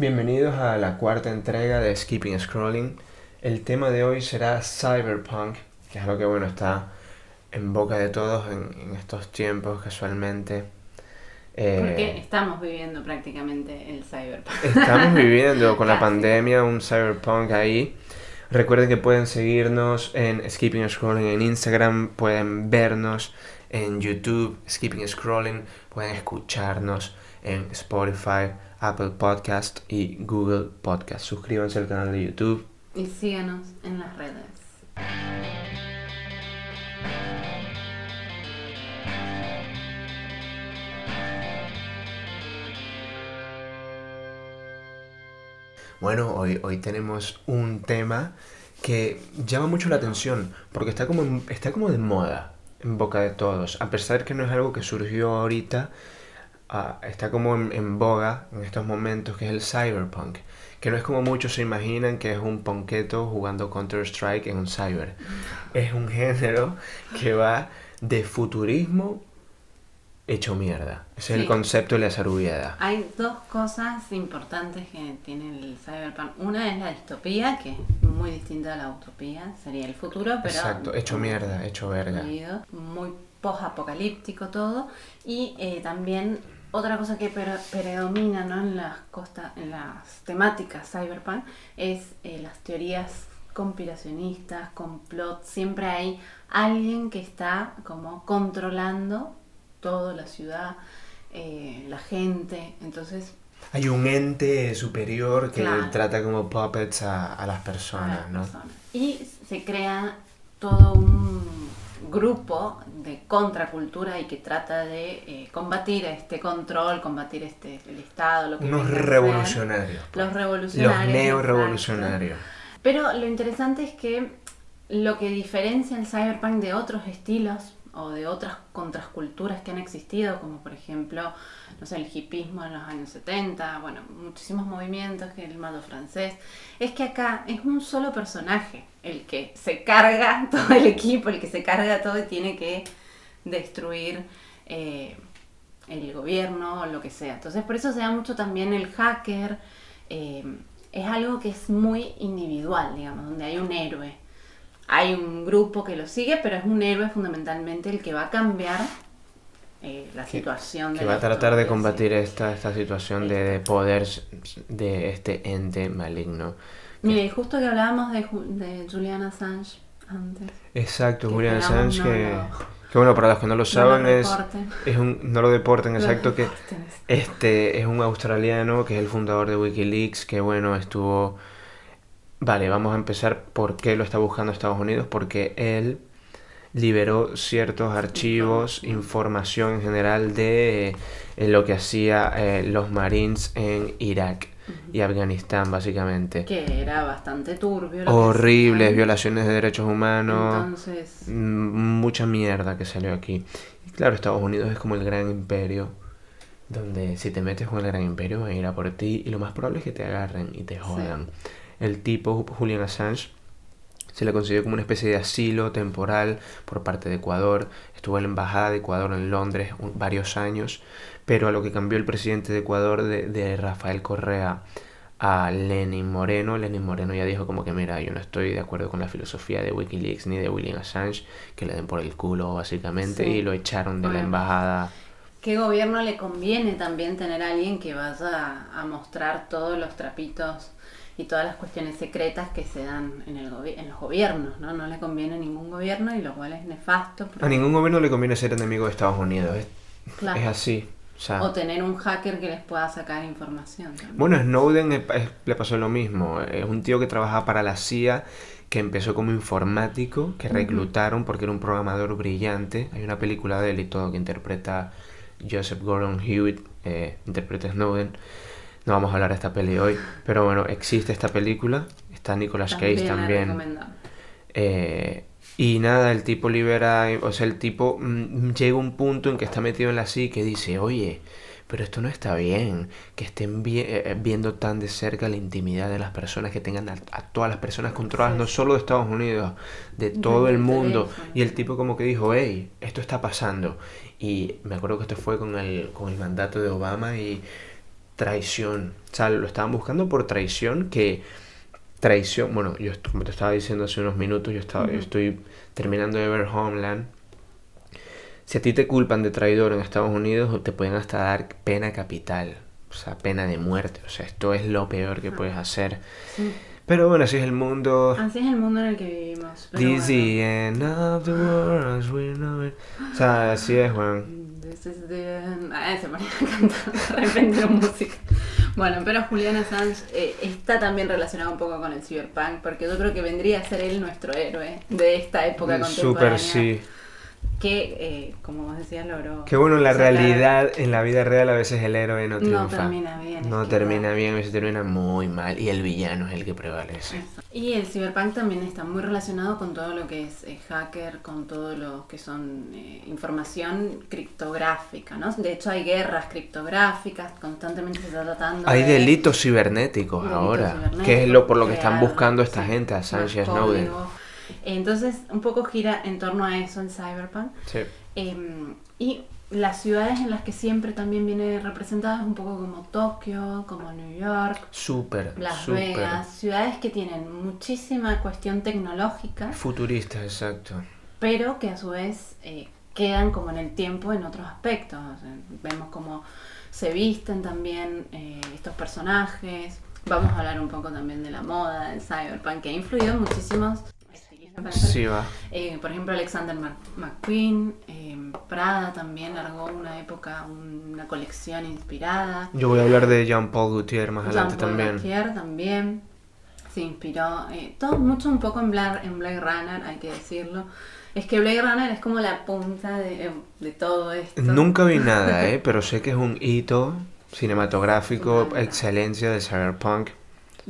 Bienvenidos a la cuarta entrega de Skipping Scrolling. El tema de hoy será Cyberpunk, que es algo que bueno está en boca de todos en, estos tiempos casualmente. Eh, Porque estamos viviendo prácticamente el cyberpunk. Estamos viviendo con la pandemia un cyberpunk ahí. Recuerden que pueden seguirnos en Skipping Scrolling en Instagram, pueden vernos en YouTube, Skipping Scrolling, pueden escucharnos en Spotify, Apple Podcast y Google Podcast. Suscríbanse al canal de YouTube. Y síganos en las redes. Bueno, hoy, hoy tenemos un tema que llama mucho la atención porque está como, está como de moda en boca de todos, a pesar que no es algo que surgió ahorita, ah, está como en, boga en estos momentos, que es el cyberpunk, que no es como muchos se imaginan que es un ponqueto jugando Counter-Strike en un cyber. Es un género que va de futurismo hecho mierda. Ese es el concepto de la sarubiedad. Hay dos cosas importantes que tiene el cyberpunk. Una es la distopía, que es muy distinta a la utopía, sería el futuro, pero... Exacto, hecho mierda, hecho verga. Muy post-apocalíptico todo. Y eh, también otra cosa que predomina ¿no? en, las costas, en las temáticas cyberpunk es eh, las teorías conspiracionistas, complot. Siempre hay alguien que está como controlando toda la ciudad, eh, la gente, entonces... Hay un ente superior que trata como puppets a, las personas, ¿no? Y se crea todo un grupo de contracultura y que trata de eh, combatir este control, combatir este el Estado, lo que Unos revolucionarios. Pues. Los revolucionarios. Los neo-revolucionarios. Pero lo interesante es que lo que diferencia el cyberpunk de otros estilos o de otras contrasculturas que han existido, como por ejemplo, no sé, el hipismo en los años 70, bueno, muchísimos movimientos, que el malo francés, es que acá es un solo personaje el que se carga todo el equipo, el que se carga todo y tiene que destruir eh, el gobierno o lo que sea. Entonces, por eso se da mucho también el hacker, eh, es algo que es muy individual, digamos, donde hay un héroe hay un grupo que lo sigue, pero es un héroe fundamentalmente el que va a cambiar eh, la situación. Que va a tratar de combatir esta, esta situación de poder de este ente maligno. Mire, justo que hablábamos de, de Julian Assange antes. Exacto, Julian Assange que... Que bueno, para los que no lo saben, es, es un, no lo deporten, exacto, que este es un australiano que es el fundador de Wikileaks, que bueno, estuvo Vale, vamos a empezar por qué lo está buscando Estados Unidos, porque él liberó ciertos archivos, información en general de eh, lo que hacía eh, los Marines en Irak y Afganistán, básicamente. Que era bastante turbio. Horribles, violaciones de derechos humanos. Entonces... Mucha mierda que salió aquí. Y claro, Estados Unidos es como el gran imperio, donde si te metes con el gran imperio van a ir a por ti y lo más probable es que te agarren y te jodan. El tipo, Julian Assange, se le concedió como una especie de asilo temporal por parte de Ecuador. Estuvo en la Embajada de Ecuador en Londres varios años, pero a lo que cambió el presidente de Ecuador de, Rafael Correa a Lenin Moreno. Lenin Moreno ya dijo como que mira, yo no estoy de acuerdo con la filosofía de Wikileaks ni de William Assange, que le den por el culo básicamente, y lo echaron de la embajada. ¿Qué gobierno le conviene también tener a alguien que vaya a mostrar todos los trapitos y todas las cuestiones secretas que se dan en, el en los gobiernos, ¿no? No le conviene a ningún gobierno y lo cual es nefasto. A ningún gobierno le conviene ser enemigo de Estados Unidos, es, así. O, tener un hacker que les pueda sacar información. Bueno, Snowden le pasó lo mismo. Es un tío que trabajaba para la CIA, que empezó como informático, que reclutaron porque era un programador brillante. Hay una película de él y todo que interpreta Joseph Gordon-Hewitt, eh, interpreta Snowden. No vamos a hablar de esta peli hoy, pero bueno, existe esta película, está Nicolas Cage también. Eh, y nada, el tipo libera, o sea, el tipo mm, llega a un punto en que está metido en la CIA que dice, oye, pero esto no está bien, que estén eh, eh, viendo tan de cerca la intimidad de las personas, que tengan a, todas las personas controladas, no solo de Estados Unidos, de todo el mundo. Y el tipo como que dijo, hey, esto está pasando. Y me acuerdo que esto fue con el, con el mandato de Obama y traición. O sea, lo estaban buscando por traición, que traición, bueno, yo como te estaba diciendo hace unos minutos, yo, estaba, yo estoy terminando de ver Homeland. Si a ti te culpan de traidor en Estados Unidos, te pueden hasta dar pena capital, o sea, pena de muerte. O sea, esto es lo peor que puedes hacer. Sí. Pero bueno, así es el mundo. Así es el mundo en el que vivimos. This bueno. the end of the world as we know it. O sea, así es, weón. The end. Ah, se ponía a cantar de repente la música. Bueno, pero Julian Assange eh, está también relacionado un poco con el cyberpunk, porque yo creo que vendría a ser él nuestro héroe de esta época contemporánea. Súper sí. Que, eh, como vos decías, logró. Que bueno, en la sacar- realidad, en la vida real, a veces el héroe no No triunfa. termina bien, No termina no. bien, a veces termina muy mal. Y el villano es el que prevalece. Y el cyberpunk también está muy relacionado con todo lo que es eh, hacker, con todo lo que son eh, información criptográfica, ¿no? De hecho hay guerras criptográficas, constantemente se está tratando Hay de- delitos cibernéticos delitos ahora, cibernéticos, que es lo por lo que están buscando esta sí, gente, y más Snowden. Entonces, un poco gira en torno a eso el cyberpunk. Sí. Em, y las ciudades en las que siempre también viene representadas un poco como Tokio, como New York, Súper, Las. Vegas, ciudades que tienen muchísima cuestión tecnológica, Futurista, exacto. pero que a su vez eh, quedan como en el tiempo en otros aspectos. O sea, vemos cómo se visten también eh, estos personajes. Vamos a hablar un poco también de la moda, del cyberpunk, que ha influido en muchísimos Sí, va. Eh, por ejemplo, Alexander McQueen, eh, Prada también largó una época una colección inspirada. Yo voy a hablar de Jean-Paul Gaultier más adelante Jean-Paul también. Gaultier también se inspiró, eh, todo mucho un poco en Blade, en Blade Runner, hay que decirlo. Es que Blade Runner es como la punta de, de todo esto. Nunca vi nada, ¿eh? pero sé que es un hito cinematográfico, Totalmente. excelencia del cyberpunk.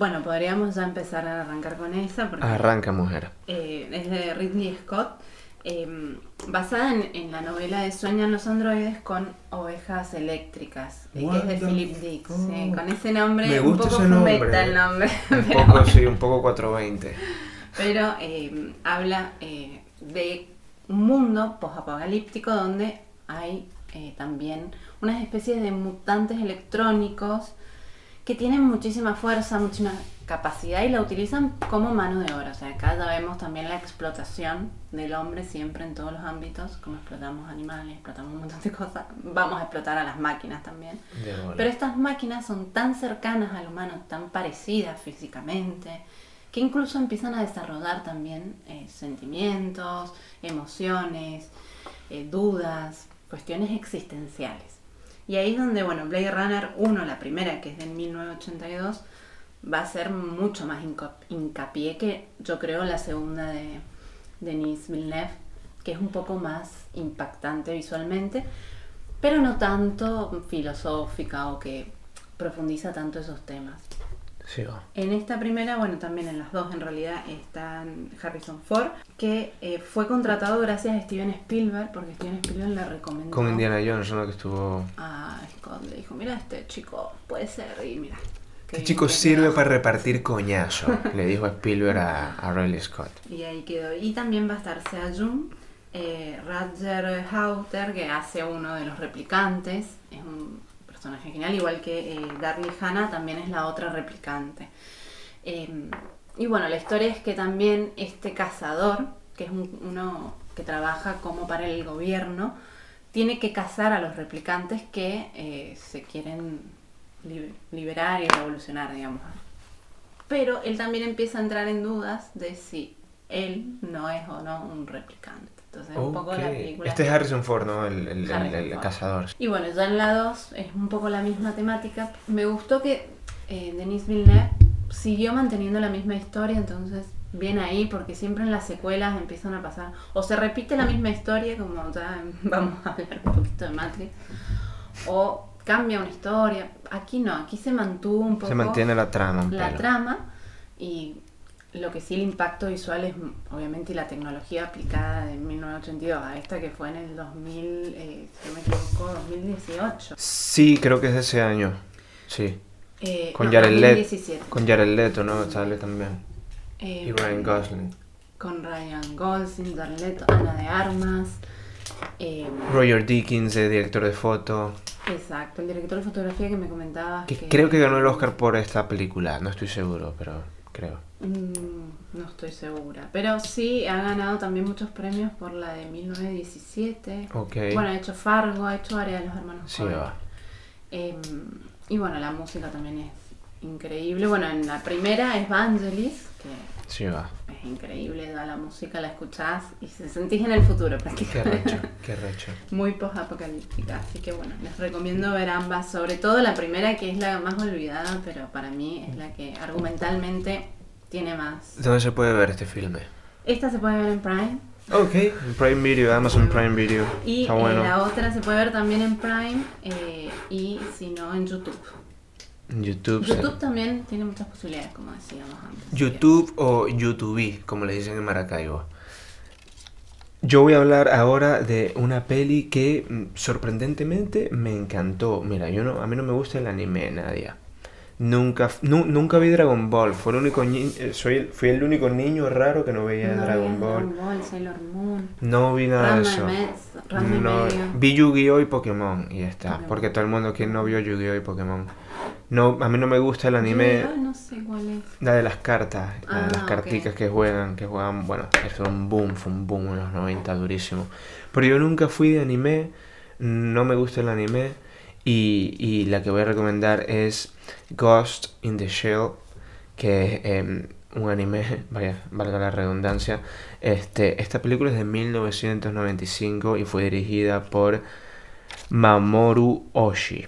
Bueno, podríamos ya empezar a arrancar con esa porque Arranca, mujer. eh, es de Ridley Scott, eh, basada en, en la novela de Sueñan los androides con ovejas eléctricas, eh, que es de Philip Dick. sí, con ese nombre, Me un gusta poco ese nombre. fumeta el nombre, Un pero, poco, sí, un poco 420. pero, eh, habla eh, de un mundo posapocalíptico donde hay eh, también unas especies de mutantes electrónicos que tienen muchísima fuerza, muchísima capacidad y la utilizan como mano de obra. O sea, acá ya vemos también la explotación del hombre siempre en todos los ámbitos, como explotamos animales, explotamos un montón de cosas, vamos a explotar a las máquinas también. Pero estas máquinas son tan cercanas al humano, tan parecidas físicamente, que incluso empiezan a desarrollar también eh, sentimientos, emociones, eh, dudas, cuestiones existenciales. Y ahí es donde, bueno, Blade Runner 1, la primera, que es del 1982, va a ser mucho más hincapié que yo creo la segunda de Denis Villeneuve, que es un poco más impactante visualmente, pero no tanto filosófica o que profundiza tanto esos temas. En esta primera, bueno, también en las dos en realidad están Harrison Ford, que eh, fue contratado gracias a Steven Spielberg, porque Steven Spielberg le recomendó Con Indiana Jones, ¿no? Que estuvo... a Scott, le dijo, mira, este chico puede ser, y mira. Este chico sirve quedó". para repartir coñazo, le dijo Spielberg a, a Riley Scott. Y ahí quedó. Y también va a estar Seo Jun, eh, Roger Hauter, que hace uno de los replicantes. Es un personaje genial, igual que eh, Darlie Hannah también es la otra replicante. Eh, y bueno, la historia es que también este cazador, que es un- uno que trabaja como para el gobierno, tiene que cazar a los replicantes que eh, se quieren li- liberar y revolucionar, digamos. Pero él también empieza a entrar en dudas de si él no es o no un replicante. Entonces, un poco la película. Este es Harrison Ford, ¿no? El, el- el- Harrison el Ford. cazador. Y bueno, ya en la 2 es un poco la misma temática. Me gustó que eh, Denis Villeneuve siguió manteniendo la misma historia, entonces bien ahí, porque siempre en las secuelas empiezan a pasar, o se repite la misma historia, como ya vamos a hablar un poquito de Matrix, o cambia una historia. Aquí no, aquí se mantuvo un poco Se mantiene la trama la pelo. trama y lo que sí el impacto visual es obviamente la tecnología aplicada de 1982 a esta que fue en el 2000, eh, si no me equivoco, 2018. Sí, creo que es de ese año. Sí. Eh, Con no, Jared Leto. 2017. Con Jared Leto, ¿no? Sale también. Eh, Y Ryan Gosling. Con Ryan Gosling, Jared Leto, Ana de Armas. eh, Roger Dickens, de director de foto. Exacto, el director de fotografía que me comentabas. Que creo que ganó el Oscar por esta película, no estoy seguro, pero creo. Mm, no estoy segura. Pero sí ha ganado también muchos premios por la de 1917. Ok. Bueno, ha hecho Fargo, ha hecho varias de los hermanos Sí, va. Em, y bueno, la música también es increíble. Bueno, en la primera es Vangelis, que Sí, va. es increíble, da la música, la escuchás y se sentís en el futuro Qué prácticamente. recho, qué recho. Muy post-apocalíptica, así que bueno, les recomiendo ver ambas, sobre todo la primera que es la más olvidada, pero para mí es la que argumentalmente tiene más. ¿Dónde se puede ver este filme? Esta se puede ver en Prime Ok, en Prime Video, Amazon Prime Video. y Está eh, bueno. la otra se puede ver también en Prime eh, y si no en YouTube. YouTube. YouTube también tiene muchas posibilidades, como decíamos antes. YouTube o YouTube, como le dicen en Maracaibo. Yo voy a hablar ahora de una peli que mm, sorprendentemente me encantó. Mira, yo no, a mí no me gusta el anime, Nadia. Nunca, nu- nunca vi Dragon Ball. Fue el único ni- eh, soy fui el único niño raro que no veía No Dragon Ball. Dragon Ball, Sailor Moon. No vi nada de eso. No, vi Yu-Gi-Oh y Pokémon y ya está. Porque todo el mundo que no vio Yu-Gi-Oh y Pokémon. No, a mí no me gusta el anime. No sé cuál es. La de las cartas, la de Ah, las ok. carticas que juegan, que juegan, bueno, eso un boom, fue un boom en los 90, durísimo. Pero yo nunca fui de anime, no me gusta el anime, y, y la que voy a recomendar es Ghost in the Shell, que es em, un anime, vaya, valga la redundancia. Este, esta película es de 1995 y fue dirigida por Mamoru Oshii.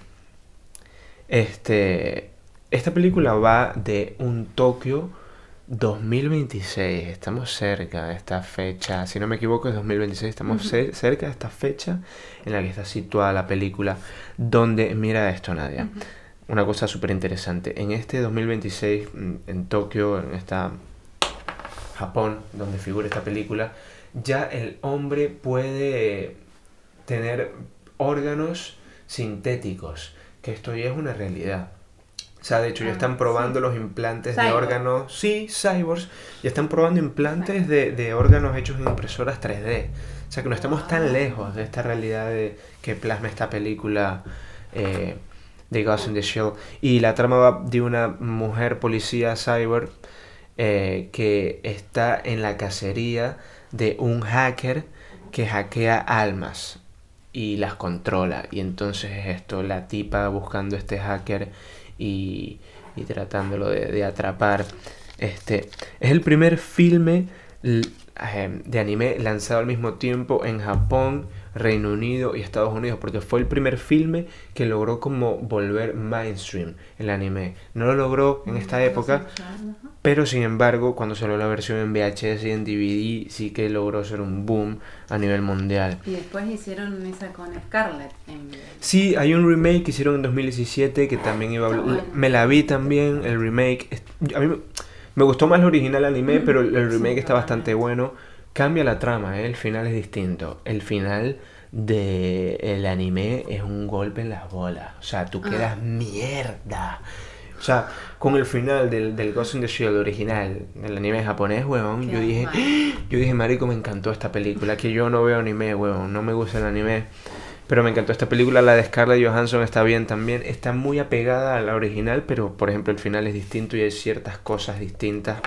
Este, esta película va de un Tokio 2026. Estamos cerca de esta fecha. Si no me equivoco, es 2026. Estamos ce- cerca de esta fecha en la que está situada la película. Donde, mira esto, Nadia. Una cosa súper interesante. En este 2026, mm, en Tokio, en esta Japón, donde figura esta película, ya el hombre puede tener órganos sintéticos, que esto ya es una realidad. O sea, de hecho, ya Ah, están probando sí. los implantes de órganos. Sí, cyborgs. Ya están probando implantes de, de órganos hechos en impresoras 3D. O sea, que no estamos tan Wow. lejos de esta realidad de, que plasma esta película eh, de Ghost in the Shell. Y la trama va de una mujer policía cyborg eh, que está en la cacería de un hacker que hackea almas y las controla. Y entonces es esto, la tipa buscando este hacker y, y tratándolo de, de atrapar. Este, es el primer filme eh, de anime lanzado al mismo tiempo en Japón, Reino Unido y Estados Unidos, porque fue el primer filme que logró como volver mainstream el anime. No lo logró en esta época, pero sin embargo, cuando salió la versión en VHS y en DVD, sí que logró ser un boom a nivel mundial. Y después hicieron esa con Scarlett. En... Sí, hay un remake que hicieron en 2017 que también iba a... Bueno. Me la vi también, el remake. A mí me, gustó más el original anime, pero el, el remake está bastante bueno. Cambia la trama, ¿eh? el final es distinto. El final de el anime es un golpe en las bolas. O sea, tú Ah. quedas mierda. O sea, con el final del, del Ghost in the Shield original, del anime japonés, weón, yo dije, mal. yo dije, marico, me encantó esta película, que yo no veo anime, weón, no me gusta el anime, pero me encantó esta película, la de Scarlett Johansson está bien también, está muy apegada a la original, pero por ejemplo el final es distinto y hay ciertas cosas distintas,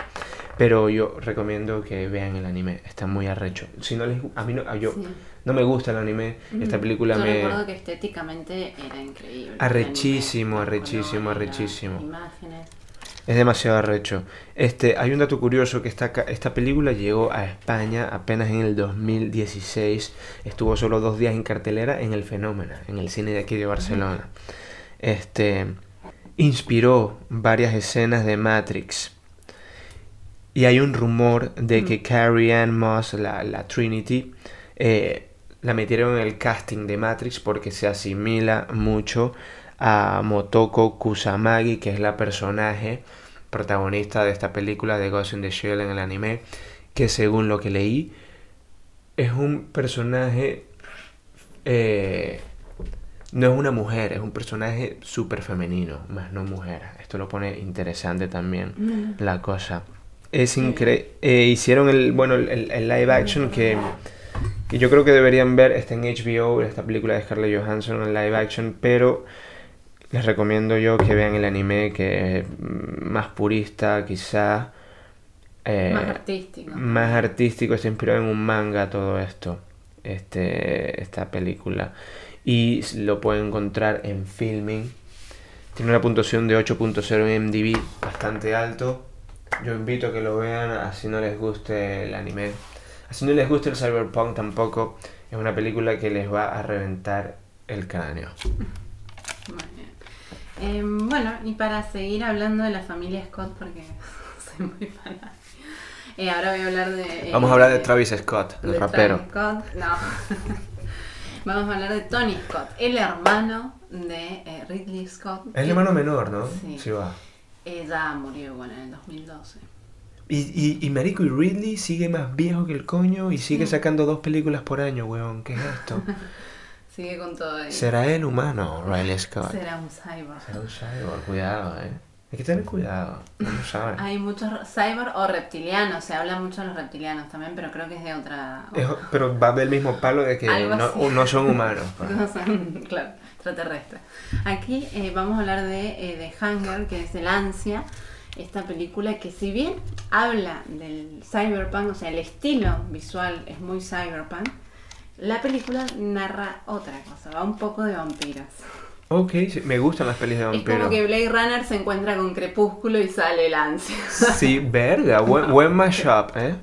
pero yo recomiendo que vean el anime, está muy arrecho. Si no les, a mí no, a yo Sí. no me gusta el anime, esta Ujú. película Yo me recuerdo que estéticamente era increíble. Arrechísimo, arrechísimo, arrechísimo. Imágenes. Es demasiado arrecho. Este, hay un dato curioso que esta, esta película llegó a España apenas en el 2016. Estuvo solo dos días en cartelera en el Fenómeno, en el cine de aquí de Barcelona. Este, inspiró varias escenas de Matrix. Y hay un rumor de que Carrie Ann Moss, la, la Trinity, eh, la metieron en el casting de Matrix porque se asimila mucho a Motoko Kusamagi, que es la personaje protagonista de esta película de Ghost in the Shell en el anime, que según lo que leí, es un personaje... eh, no es una mujer, es un personaje súper femenino, más no mujer. Esto lo pone interesante también Mm. la cosa. Es increíble. hicieron el, bueno, el, el live action que, que yo creo que deberían ver, está en HBO, esta película de Scarlett Johansson en live action, pero les recomiendo yo que vean el anime que es más purista, quizá. eh, Más artístico. más artístico, está inspirado en un manga todo esto, este, esta película. Y lo pueden encontrar en Filming. Tiene una puntuación de 8.0 en MDB, bastante alto. Yo invito a que lo vean, así no les guste el anime. Así no les guste el cyberpunk tampoco. Es una película que les va a reventar el cráneo. Bien. Eh, bueno, y para seguir hablando de la familia Scott, porque soy muy fanática. Eh, ahora voy a hablar de. eh, Vamos a hablar de Travis Scott, el de rapero. Travis Scott. No. Vamos a hablar de Tony Scott, el hermano de eh, Ridley Scott. Es el que, hermano menor, ¿no? Sí. va. eh, ya murió, bueno, en el 2012. Y, y, y Marico y Ridley sigue más viejo que el coño y sigue Sí. sacando dos películas por año, weón. ¿Qué es esto? Sigue con todo ahí. ¿Será el humano, Riley Scott? Será un cyborg. Será un cyborg, cuidado, eh. Hay que tener cuidado, no lo saben. Hay muchos cyborg o reptilianos, se habla mucho de los reptilianos también, pero creo que es de otra... Es- pero va del mismo palo de que no, no son humanos. pues. No son, claro, extraterrestres. Aquí eh, vamos a hablar de, eh, de Hunger, que es el ansia, esta película que si bien habla del cyberpunk, o sea, el estilo visual es muy cyberpunk, la película narra otra cosa, va un poco de vampiros. Ok, sí, me gustan las pelis de Es vampiros. como que Blade Runner se encuentra con Crepúsculo y sale el ansia. Sí, verga, buen, buen mashup, ¿eh?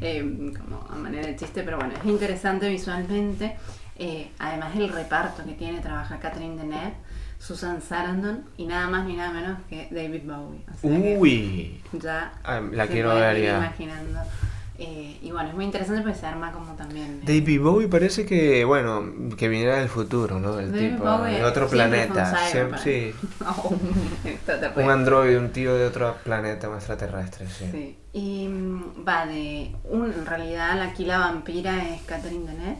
eh, como a manera de chiste, pero bueno, es interesante visualmente. Eh, además el reparto que tiene, trabaja Catherine Deneuve, Susan Sarandon y nada más ni nada menos que David Bowie. O sea que Uy, ya Ah, la quiero ver ya. imaginando. Eh, y bueno, es muy interesante porque se arma como también... eh, David Bowie parece que, bueno, que viniera del futuro, ¿no? El David tipo, Bowie de otro planeta. sí, un androide, un tío de otro planeta, un extraterrestre, sí. Sí, y mm, va de un, en realidad aquí la vampira es Catherine Deneuve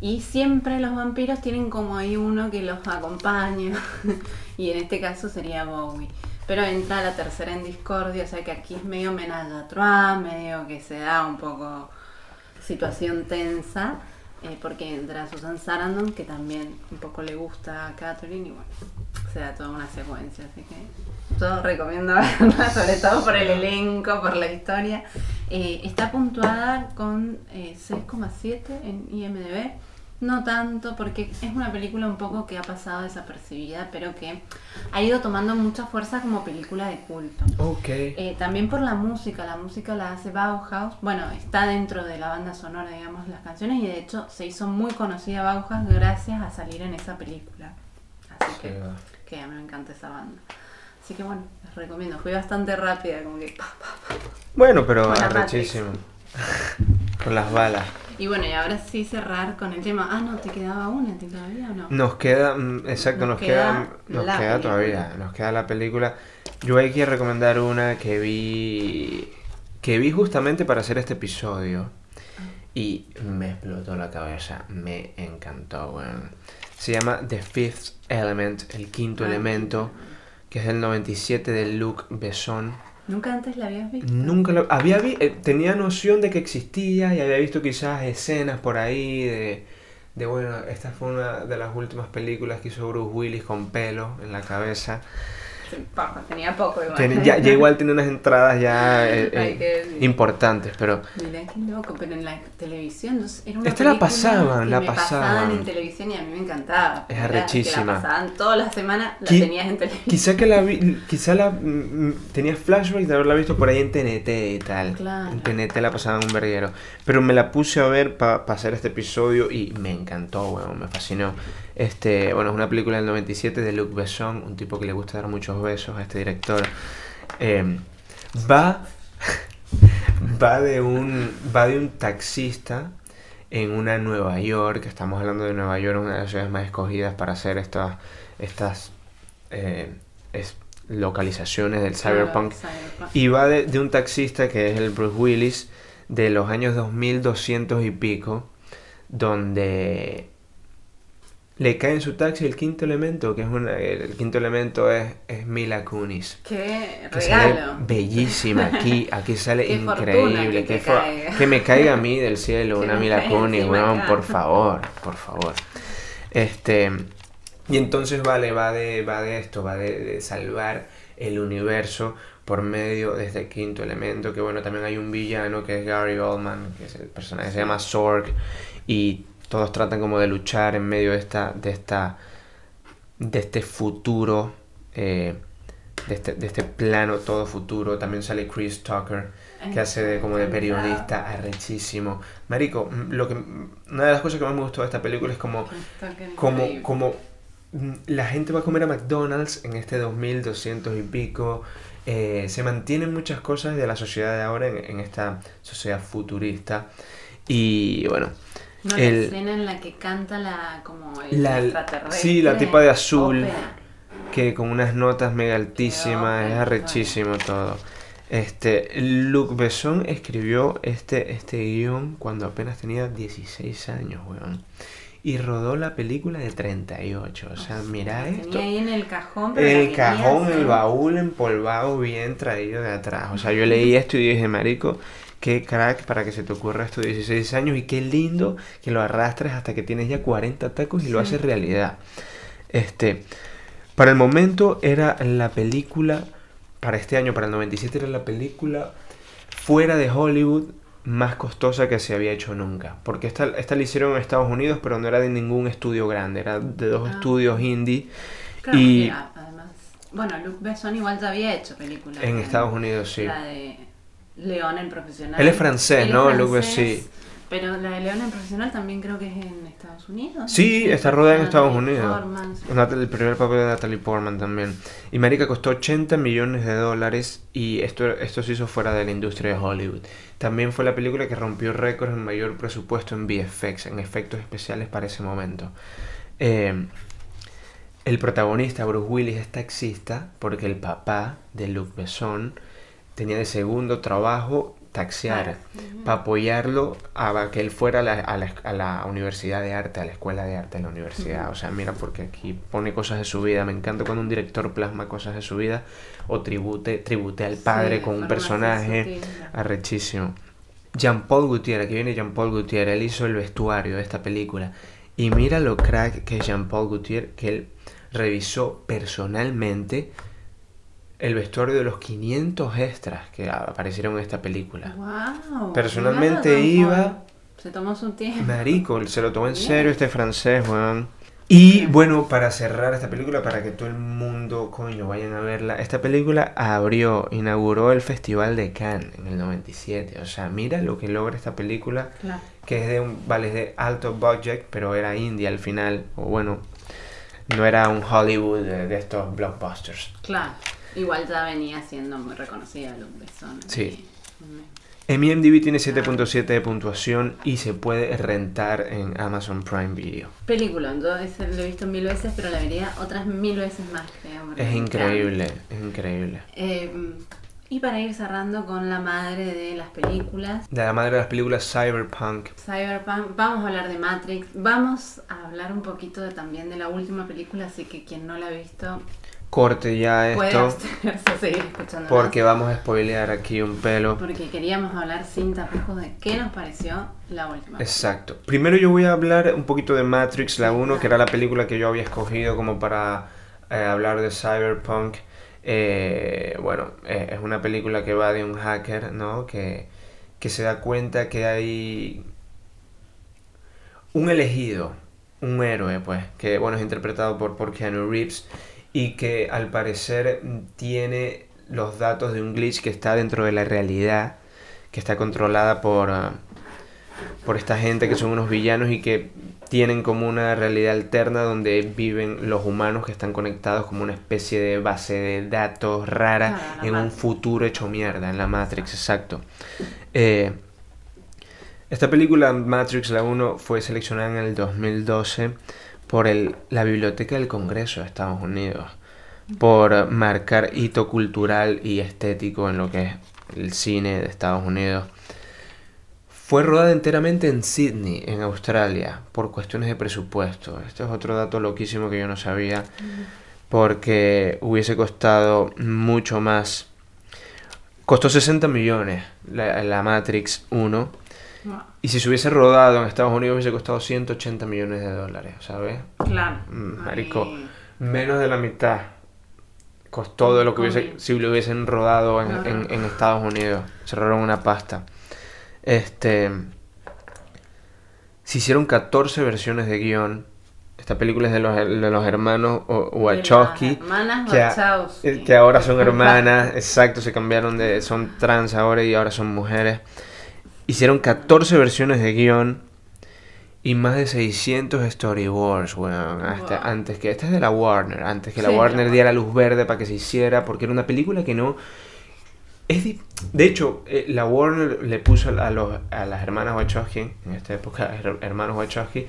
y siempre los vampiros tienen como ahí uno que los acompaña y en este caso sería Bowie. Pero entra la tercera en discordia, o sea que aquí es medio homenaje a Trump, medio que se da un poco situación tensa, eh, porque entra Susan Sarandon, que también un poco le gusta a Catherine, y bueno, se da toda una secuencia, así que yo recomiendo verla, sobre todo por el elenco, por la historia. Eh, está puntuada con eh, 6,7 en IMDb. No tanto, porque es una película un poco que ha pasado desapercibida, pero que ha ido tomando mucha fuerza como película de culto. Ok. Eh, también por la música, la música la hace Bauhaus, bueno, está dentro de la banda sonora, digamos, las canciones, y de hecho se hizo muy conocida Bauhaus gracias a salir en esa película. Así Sí, que, a mí me encanta esa banda. Así que bueno, les recomiendo. Fui bastante rápida, como que... pa, pa, pa. Bueno, pero arrechísimo. Con las balas. Y bueno, y ahora sí cerrar con el tema. Ah, no, ¿te quedaba una todavía o no? Nos queda, mm, exacto, Nos nos, queda, queda nos queda película. todavía, nos queda la película. Yo hay que recomendar una que vi, que vi justamente para hacer este episodio y me explotó la cabeza, me encantó, weón. Se llama The Fifth Element, el quinto Ah, elemento, que es del 97 de Luc Besson. ¿Nunca antes la habías visto? Nunca lo había vi- eh, tenía noción de que existía y había visto quizás escenas por ahí de, de bueno, esta fue una de las últimas películas que hizo Bruce Willis con pelo en la cabeza. Poco, tenía poco igual. Ten- ya, ya igual tiene unas entradas ya eh, eh, importantes, pero Mirá qué loco, pero en la televisión no era una Esta la pasaban, la me pasaban. en televisión y a mí me encantaba. Es arrechísima. Que la pasaban todas las semanas, la Qui- tenías en televisión. quizá que la vi, quizá la mm, mm, tenía flashbacks de haberla visto por ahí en TNT y tal. Claro. En TNT la pasaban un verguero. Pero me la puse a ver para hacer este episodio y me encantó, weón, me fascinó. Este, bueno, es una película del 97 de Luc Besson, un tipo que le gusta dar muchos besos a este director. Eh, va va de un va de un taxista en una Nueva York, estamos hablando de Nueva York, una de las ciudades más escogidas para hacer estas estas eh, es- localizaciones del cyberpunk. Cyberpunk. Y va de, de un taxista que es el Bruce Willis de los años 2200 y pico, donde le cae en su taxi el quinto elemento, que es una, el quinto elemento es, es Mila Kunis. Qué Que sale regalo. bellísima aquí, aquí sale Qué increíble. que Que, caiga. me caiga a mí del cielo Que una Mila Kunis, por favor, por favor. Este, y entonces vale, va de, va de esto, va de, de salvar el universo por medio de este quinto elemento, que bueno, también hay un villano que es Gary Oldman, que es el personaje, se llama Sorg, y todos tratan como de luchar en medio de esta, de esta, de este futuro, eh, de, este, de este plano todo futuro. También sale Chris Tucker, que hace de, como de periodista arrechísimo. Marico, lo que, una de las cosas que más me gustó de esta película es como como, como mm, la gente va a comer a McDonald's en este 2200 y pico. eh, se mantienen muchas cosas de la sociedad de ahora en, en esta sociedad futurista. Y bueno, No, la el- escena en la que canta la como el La- extraterrestre. sí, la tipa de azul. ópera. que con unas notas mega altísimas, es ópera, arrechísimo todo. Este, Luc Besson escribió este, este guion cuando apenas tenía 16 años, weón. Y rodó la película de 38. O sea, mira La esto. Tenía ahí en el cajón. pero la El cajón, hacer. el baúl empolvado, bien traído de atrás. O sea, yo leí esto y dije, marico, qué crack para que se te ocurra esto de 16 años y qué lindo que lo arrastres hasta que tienes ya 40 tacos y lo haces realidad. Este, para el momento era la película, para este año, para el 97 era la película fuera de Hollywood más costosa que se había hecho nunca. Porque esta, esta la hicieron en Estados Unidos, pero no era de ningún estudio grande, era de dos Ah. estudios indie. Claro, y a- además, bueno, Luc Besson igual ya había hecho películas. en. Estados Unidos, sí. La de León el profesional. Él es francés, Él es ¿no? Besson, sí. Pero la de León el profesional también creo que es en Estados Unidos. Sí, ¿no? está rodada en Estados Natalie Unidos. Portman, sí. El primer papel de Natalie Portman también. Y Marica costó 80 millones de dólares y esto, esto se hizo fuera de la industria de Hollywood. También fue la película que rompió récords en mayor presupuesto en VFX, en efectos especiales para ese momento. Eh, el protagonista, Bruce Willis, es taxista porque el papá de Luc Besson tenía de segundo trabajo taxiar Claro. para apoyarlo a que él fuera a la, a la- a la universidad de arte, a la escuela de arte de la universidad. O sea, mira, porque aquí pone cosas de su vida. Me encanta cuando un director plasma cosas de su vida o tribute, tribute al padre Sí, con un personaje arrechísimo. Jean-Paul Gutiérrez, aquí viene Jean-Paul Gutiérrez, él hizo el vestuario de esta película. Y mira lo crack que es Jean-Paul Gutiérrez, que él revisó personalmente el vestuario de los 500 extras que aparecieron en esta película. Wow, Personalmente claro, iba-. Se tomó su tiempo. Marico, se lo tomó en serio este francés, weón. Y bueno, para cerrar esta película, para que todo el mundo, coño, vayan a verla, esta película abrió, inauguró el Festival de Cannes en el 97. O sea, mira lo que logra esta película, Claro. que es de un, vale, es de alto budget, pero era indie al final, o bueno, no era un Hollywood de, de estos blockbusters. Claro. Igual ya venía siendo muy reconocida Luc Besson. Sí. En mi MDB tiene 7.7 de puntuación y se puede rentar en Amazon Prime Video. Película, yo ese lo he visto mil veces, pero la vería otras mil veces más. creo, Es increíble, es increíble. Eh, y para ir cerrando con la madre de las películas, De la madre de las películas Cyberpunk. Cyberpunk, vamos a hablar de Matrix, vamos a hablar un poquito de- también de la última película, así que quien no la ha visto Corte ya esto, seguir escuchando. porque vamos a spoilear aquí un pelo. Porque queríamos hablar sin tapujos de qué nos pareció la última. Exacto. Primero yo voy a hablar un poquito de Matrix, la 1, que era la película que yo había escogido como para eh, hablar de Cyberpunk. Eh, bueno, eh, es una película que va de un hacker, ¿no? Que, que se da cuenta que hay un elegido, un héroe, pues, que bueno, es interpretado por, por Keanu Reeves y que al parecer mm, tiene los datos de un glitch que está dentro de la realidad, que está controlada por, ah, por esta gente que son unos villanos y que tienen como una realidad alterna donde viven los humanos que están conectados como una especie de base de datos rara la en un futuro hecho mierda, en la Matrix, exacto. Eh, esta película, Matrix la 1, fue seleccionada en el 2012 por el- la Biblioteca del Congreso de Estados Unidos, por marcar hito cultural y estético en lo que es el cine de Estados Unidos. Fue rodada enteramente en Sydney, en Australia, por cuestiones de presupuesto. Este es otro dato loquísimo que yo no sabía, porque hubiese costado mucho más. Costó 60 millones la, la Matrix 1, Wow. y si se hubiese rodado en Estados Unidos hubiese costado 180 millones de dólares, ¿sabes? Claro. Mm, marico. Menos de la mitad costó de lo que hubiese, si lo hubiesen rodado en, Claro. en- en Estados Unidos. Se robaron una pasta. Este. Se hicieron 14 versiones de guion. Esta película es de los, de los hermanos Wachowski. que, a- Wachowski. que ahora son hermanas, exacto, se cambiaron de. son trans ahora y ahora son mujeres. Hicieron 14 versiones de guion y más de 600 storyboards, weón. hasta- Wow. antes que. Esta es de la Warner, antes que la Sí, la Warner diera luz verde para que se hiciera, porque era una película que no. Es di- de hecho, eh, la Warner le puso a, los, a las hermanas Wachowski, en esta época, her- hermanos Wachowski,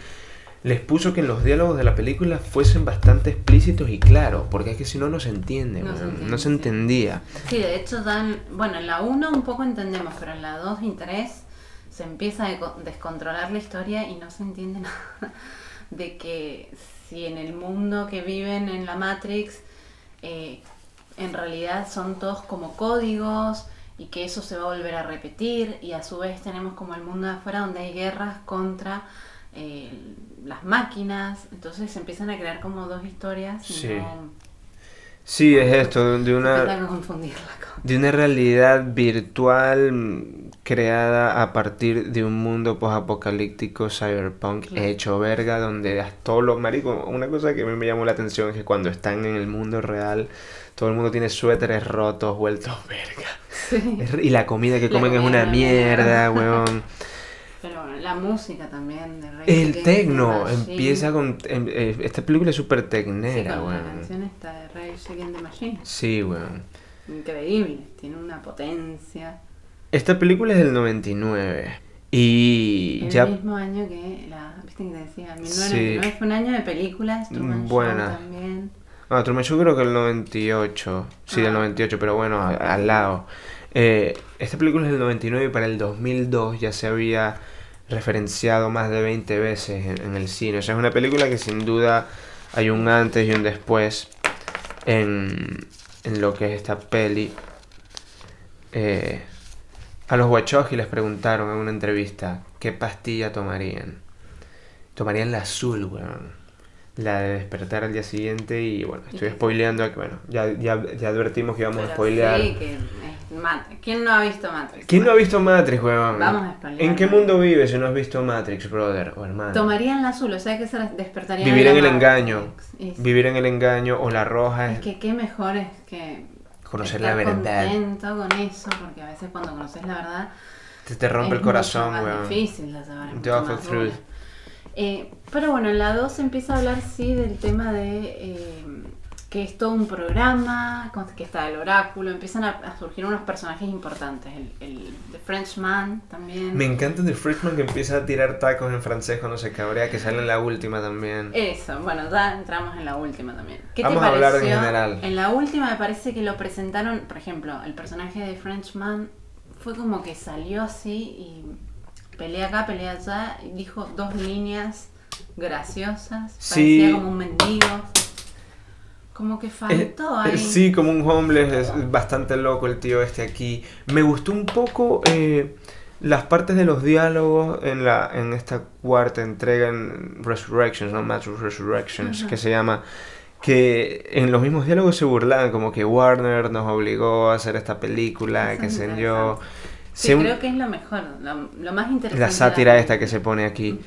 les puso que en los diálogos de la película fuesen bastante explícitos y claros, porque es que si no, no se entiende, No se entiende, no se entendía. Sí, de hecho dan, bueno, en la 1 un poco entendemos, pero en la 2 y 3 se empieza a descontrolar la historia y no se entiende nada de que si en el mundo que viven en la Matrix eh, en realidad son todos como códigos y que eso se va a volver a repetir y a su vez tenemos como el mundo de afuera donde hay guerras contra eh, las máquinas, entonces se empiezan a crear como dos historias Sí. no, Sí, es esto, de una, de una realidad virtual creada a partir de un mundo posapocalíptico cyberpunk Claro. hecho verga, donde todos los maricos, una cosa que a mí me llamó la atención es que cuando están en el mundo real, todo el mundo tiene suéteres rotos, vueltos verga. Sí. Y la comida que La comen es comida una es una mierda. weón. Pero bueno, la música también de Rage El Machine. empieza con... em- eh, esta película es súper Sí, tecnera, con la canción esta de Rage Against the Machine. Sí, weón. Increíble, tiene una potencia. Esta película es del 99. Y El ya... mismo año que la. ¿Viste que te decía? Sí. 1999 fue un año de películas. Truman Show Buena. también. Ah, Truman Show creo que el 98. Sí, del Ah. 98, pero bueno, al lado. Eh, esta película es del 99 y para el 2002 ya se había referenciado más de 20 veces en, en el cine. O sea, es una película que sin duda hay un antes y un después en, en lo que es esta peli. Eh, a los Wachowski les preguntaron en una entrevista qué pastilla tomarían. Tomarían la azul, weón. La de despertar al día siguiente y bueno, estoy spoileando. que, Bueno, ya, ya, ya advertimos que íbamos a Pero spoilear. Sí, que es Matrix. ¿Quién no ha visto Matrix? ¿Quién no ha visto Matrix, weón? Vamos a spoilear. ¿En qué mundo vives si no has visto Matrix, brother o hermano? Tomarían la azul, o sea que se despertarían Vivir en el Matrix. engaño. Sí. Vivir en el engaño o la roja Es es que qué mejor es que conocer estar la verdad. contento con eso, porque a veces cuando conoces la verdad Te, te rompe es el corazón, mucho más weón. difícil de saber. es. Eh, pero bueno, en la 2 se empieza a hablar sí del tema de eh, que es todo un programa, que está el oráculo, empiezan a, a surgir unos personajes importantes, el, el The Frenchman también. Me encanta The Freshman que empieza a tirar tacos en francés cuando se cabrea, que sale en la última también. Eso, bueno, ya entramos en la última también. ¿Qué Vamos te a hablar en general. En la última me parece que lo presentaron, por ejemplo, el personaje de Frenchman fue como que salió así y pelea acá, pelea allá, y dijo dos líneas graciosas, Sí. parecía como un mendigo. Como que faltó Eh, ahí. sí, como un homeless, es bastante loco el tío este aquí. Me gustó un poco eh, las partes de los diálogos en la en esta cuarta entrega en Resurrections, ¿no? Matrix Resurrections, Ajá. que se llama que en los mismos diálogos se burlaban como que Warner nos obligó a hacer esta película, Eso que sé yo. interesante. Sí, Se- creo que es lo mejor, lo, lo más interesante. la sátira esta que se pone aquí. Ujú.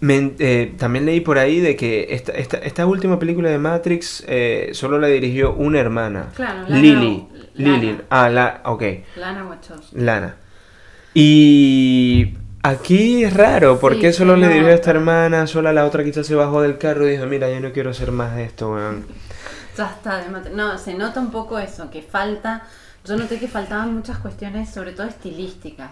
Me- eh, también leí por ahí de que esta, esta, esta última película de Matrix eh, solo la dirigió una hermana. Claro, Lana- Lily. Lana. Lily. Ah, la, ok. Lana Wachowski. Lana. Y aquí es raro, ¿por Sí, qué solo le dirigió a esta hermana? Sola la otra quizás se bajó del carro y dijo, mira, yo no quiero hacer más de esto, weón. Ya está, de no, se nota un poco eso, que falta, yo noté que faltaban muchas cuestiones, sobre todo estilísticas.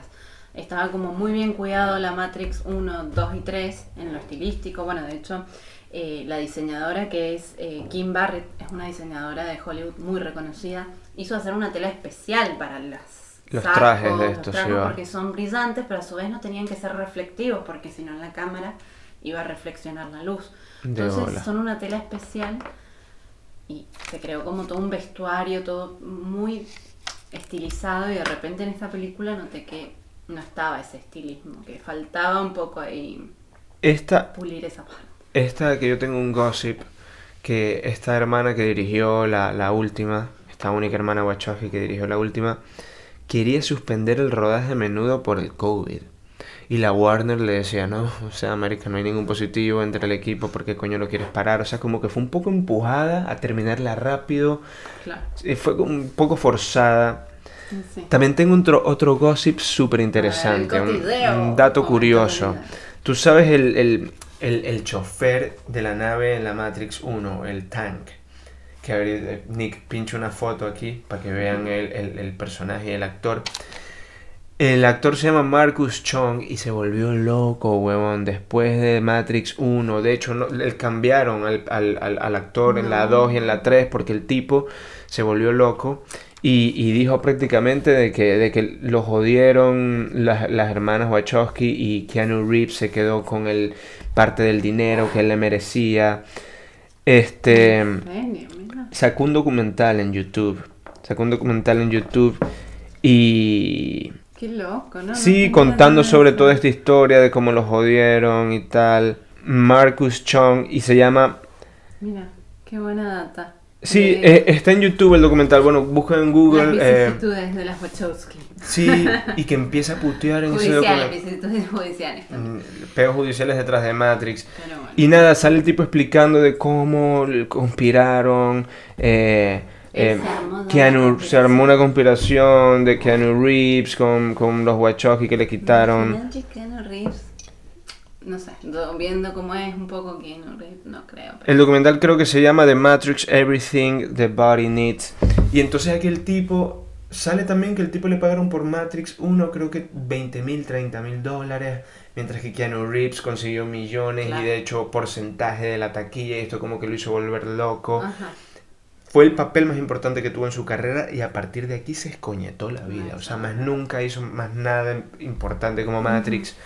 Estaba como muy bien cuidado la Matrix 1, 2 y 3 en lo estilístico. Bueno, de hecho, eh, la diseñadora que es eh, Kim Barrett, es una diseñadora de Hollywood muy reconocida, hizo hacer una tela especial para las, Los sacos, trajes de estos, porque son brillantes, pero a su vez no tenían que ser reflectivos, porque si no en la cámara iba a reflexionar la luz. Entonces son una tela especial y se creó como todo un vestuario, todo muy estilizado y de repente en esta película noté que no estaba ese estilismo, que faltaba un poco ahí Esta, pulir esa parte. esta que yo tengo un gossip, que esta hermana que dirigió la, la última, esta única hermana Wachowski que dirigió la última, quería suspender el rodaje de menudo por el COVID. Y la Warner le decía, no, o sea, América, no hay ningún positivo entre el equipo, porque coño lo quieres parar? O sea, como que fue un poco empujada a terminarla rápido, Claro. eh, fue un poco forzada. Sí. También tengo otro, otro gossip súper interesante, un, dato curioso. Tú sabes el, el, el, el chofer de la nave en la Matrix 1, el tank. Que a ver, eh, Nick pincha una foto aquí para que vean el, personaje y el actor. El actor se llama Marcus Chong y se volvió loco, huevón, después de Matrix 1. De hecho, no, le cambiaron al, al, al, actor en la No. 2 y en la 3 porque el tipo se volvió loco y, y dijo prácticamente de que, de que lo jodieron las, las hermanas Wachowski y Keanu Reeves se quedó con el parte del dinero que él le merecía. Este sacó un documental en YouTube. Sacó un documental en YouTube y Qué loco, ¿no? Sí, contando sobre toda esta historia de cómo lo jodieron y tal. Marcus Chong y se llama... Mira, qué buena data. Sí, eh, está en YouTube el documental. Bueno, busca en las Google. eh, vicisitudes de las Wachowski. sí, y que empieza a putear en ese Judiciales, documental. vicisitudes judiciales también. Mm, Peos judiciales detrás de Matrix. Pero bueno. Y nada, sale el tipo explicando de cómo conspiraron. Eh, eh, se armó de una Keanu, se armó una conspiración de Keanu Reeves con, con los Wachowski que le quitaron. Keanu Reeves. No sé, do- viendo cómo es un poco Keanu Reeves, no creo. pero- El documental creo que se llama The Matrix Everything the Body Needs. Y entonces aquí el tipo, sale también que el tipo le pagaron por Matrix 1 creo que 20 mil, 30 mil dólares, mientras que Keanu Reeves consiguió millones Claro. y de hecho porcentaje de la taquilla y esto como que lo hizo volver loco. Ajá. Fue el papel más importante que tuvo en su carrera y a partir de aquí se escoñetó la vida. O sea, más nunca hizo más nada importante como Matrix.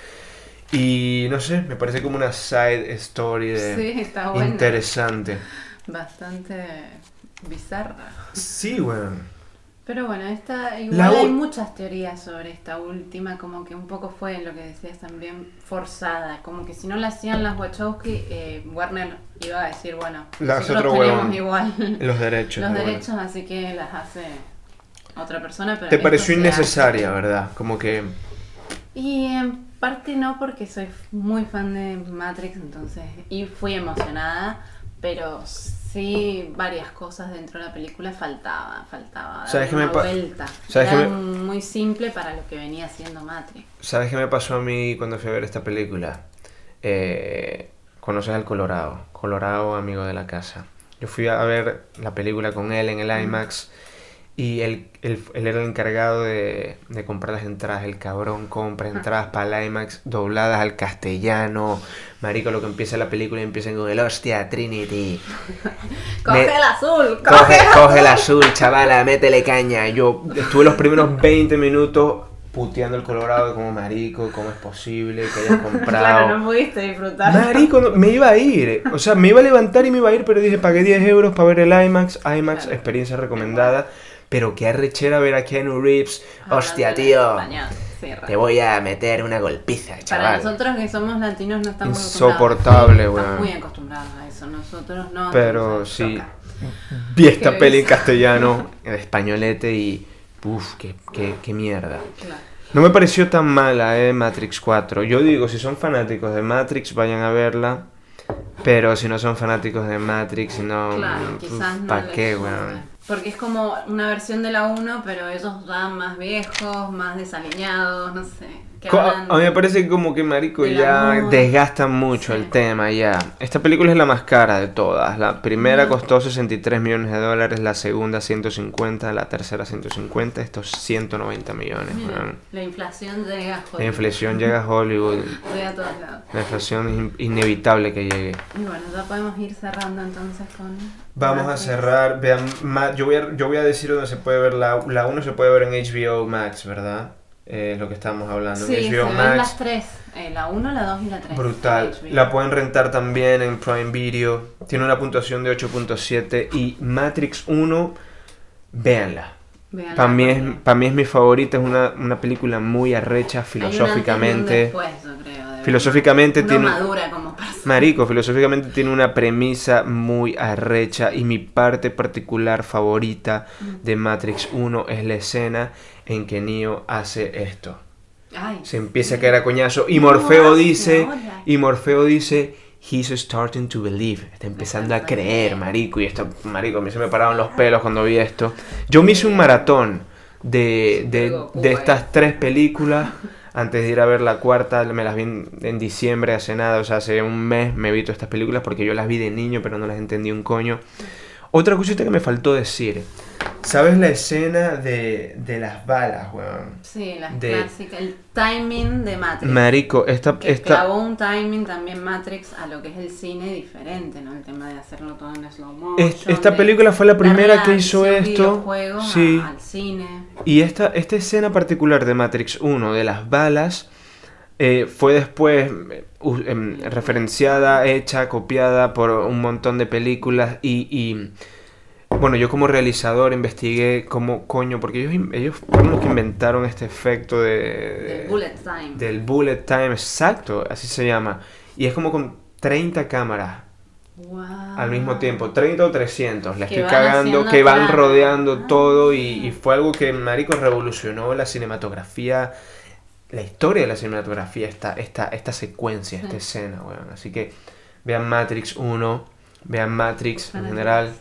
Y no sé, me parece como una side story de Sí, está bueno. interesante. Bastante bizarra. Sí, weón. Pero bueno, esta, igual La hay muchas teorías sobre esta última, como que un poco fue lo que decías también forzada, como que si no la hacían las Wachowski, eh, Warner iba a decir, bueno, La hace nosotros otro tenemos igual Los derechos. los. Bueno. derechos, así que las hace otra persona. Pero Te pareció innecesaria, ¿verdad? Como que... Y en parte no, porque soy muy fan de Matrix, entonces, y fui emocionada, pero sí varias cosas dentro de la película faltaba, faltaba ¿Sabes qué me vuelta. ¿Sabes Era me- muy simple para lo que venía siendo Matrix. ¿Sabes qué me pasó a mí cuando fui a ver esta película? Eh, Conoces al Colorado. Colorado, amigo de la casa. Yo fui a ver la película con él en el IMAX y él, él, él era el encargado de, de comprar las entradas. El cabrón compra entradas para el IMAX dobladas al castellano. Marico, lo que empieza la película y empiezan con el hostia, Trinity. ¡Coge Me- el azul! ¡Coge, Coge, el coge el azul, chavala, métele caña. Yo estuve los primeros 20 minutos puteando el Colorado como marico, cómo es posible que hayas comprado. Claro, no pudiste disfrutar. Marico, no- me iba a ir. O sea, me iba a levantar y me iba a ir, pero dije, pagué 10 euros para ver el IMAX. IMAX, Claro. experiencia recomendada. Pero qué arrechera ver a Keanu Reeves. Hablando Hostia, tío. Sí. Te voy a meter una golpiza, Para chaval. nosotros que somos latinos no estamos Insoportable, acostumbrados. Estamos muy acostumbrados a eso. Nosotros no. Pero sí, vi esta peli en castellano, en españolete y... Uf, qué, qué, qué mierda. Claro. No me pareció tan mala, eh, Matrix 4. Yo digo, si son fanáticos de Matrix, vayan a verla. Pero si no son fanáticos de Matrix, no... Claro, no. ¿Para qué, weón? Porque es como una versión de la 1, pero ellos van más viejos, más desaliñados, no sé. A mí me parece que como que marico ya amor. desgasta mucho Sí. el tema ya. Esta película es la más cara de todas. La primera costó 63 millones de dólares, la segunda 150, la tercera 150, estos 190 millones. Mira, la inflación llega a La Hollywood. inflación llega a Hollywood. Llega a todos lados. La inflación es in- inevitable que llegue. Y bueno, ya podemos ir cerrando entonces con... Vamos a Matrix. cerrar. Vean, yo, voy a, yo voy a decir dónde se puede ver la, la 1 se puede ver en HBO Max, ¿verdad? Eh, es lo que estamos hablando. Sí, HBO Max. las tres. eh, la 1, la 2 y la 3. Brutal. La pueden rentar también en Prime Video. Tiene una puntuación de 8.7 y Matrix 1, véanla. Para mí, es, pa' mí es mi favorita, es una, una película muy arrecha filosóficamente. Después, yo creo, de Filosóficamente tiene- Uno madura como persona. Marico, filosóficamente tiene una premisa muy arrecha y mi parte particular favorita de Matrix 1 es la escena en que Neo hace esto. Ay, Se empieza a caer a coñazo y ¿Cómo Morfeo dice y Morfeo dice he's starting to believe, está empezando a creer, marico, y esto, marico, a mí se me pararon los pelos cuando vi esto. Yo me hice un maratón de, de, estas tres películas antes de ir a ver la cuarta, me las vi en, en diciembre hace nada, o sea, hace un mes me vi todas estas películas porque yo las vi de niño, pero no las entendí un coño. Otra cosita que me faltó decir, ¿sabes la escena de, de las balas, weón? Sí, la de- clásica. El timing de Matrix. Marico, esta, que esta, clavó un timing también Matrix a lo que es el cine diferente, ¿no? El tema de hacerlo todo en slow motion. Es- esta de película fue la primera que hizo esto, videojuego a- sí. al cine. Y esta, esta escena particular de Matrix 1, de las balas, eh, fue después eh, em, referenciada, hecha, copiada por un montón de películas y, y, bueno, yo como realizador investigué cómo coño, porque ellos, ellos fueron los que inventaron este efecto de, Del bullet time. del bullet time, exacto, así se llama. Y es como con 30 cámaras Wow. al mismo tiempo, 30 o 300, la Que estoy cagando, que van rodeando Ah. todo y, y fue algo que, marico, revolucionó la cinematografía, la historia de la cinematografía, esta, esta, esta secuencia, esta escena, weón. Así que vean Matrix 1, vean Matrix en general,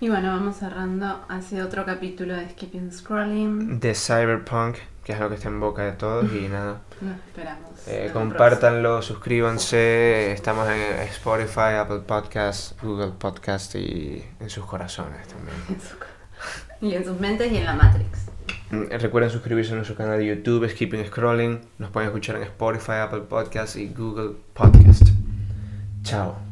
Y bueno, vamos cerrando hace otro capítulo de Skipping Scrolling. de Cyberpunk, que es lo que está en boca de todos y nada. Nos esperamos. Eh, compártanlo, suscríbanse, estamos en Spotify, Apple Podcast, Google Podcast y en sus corazones también. Y en sus mentes y en la Matrix. Mm, Recuerden suscribirse a nuestro canal de YouTube, Skipping Scrolling. Nos pueden escuchar en Spotify, Apple Podcast y Google Podcast. Chao.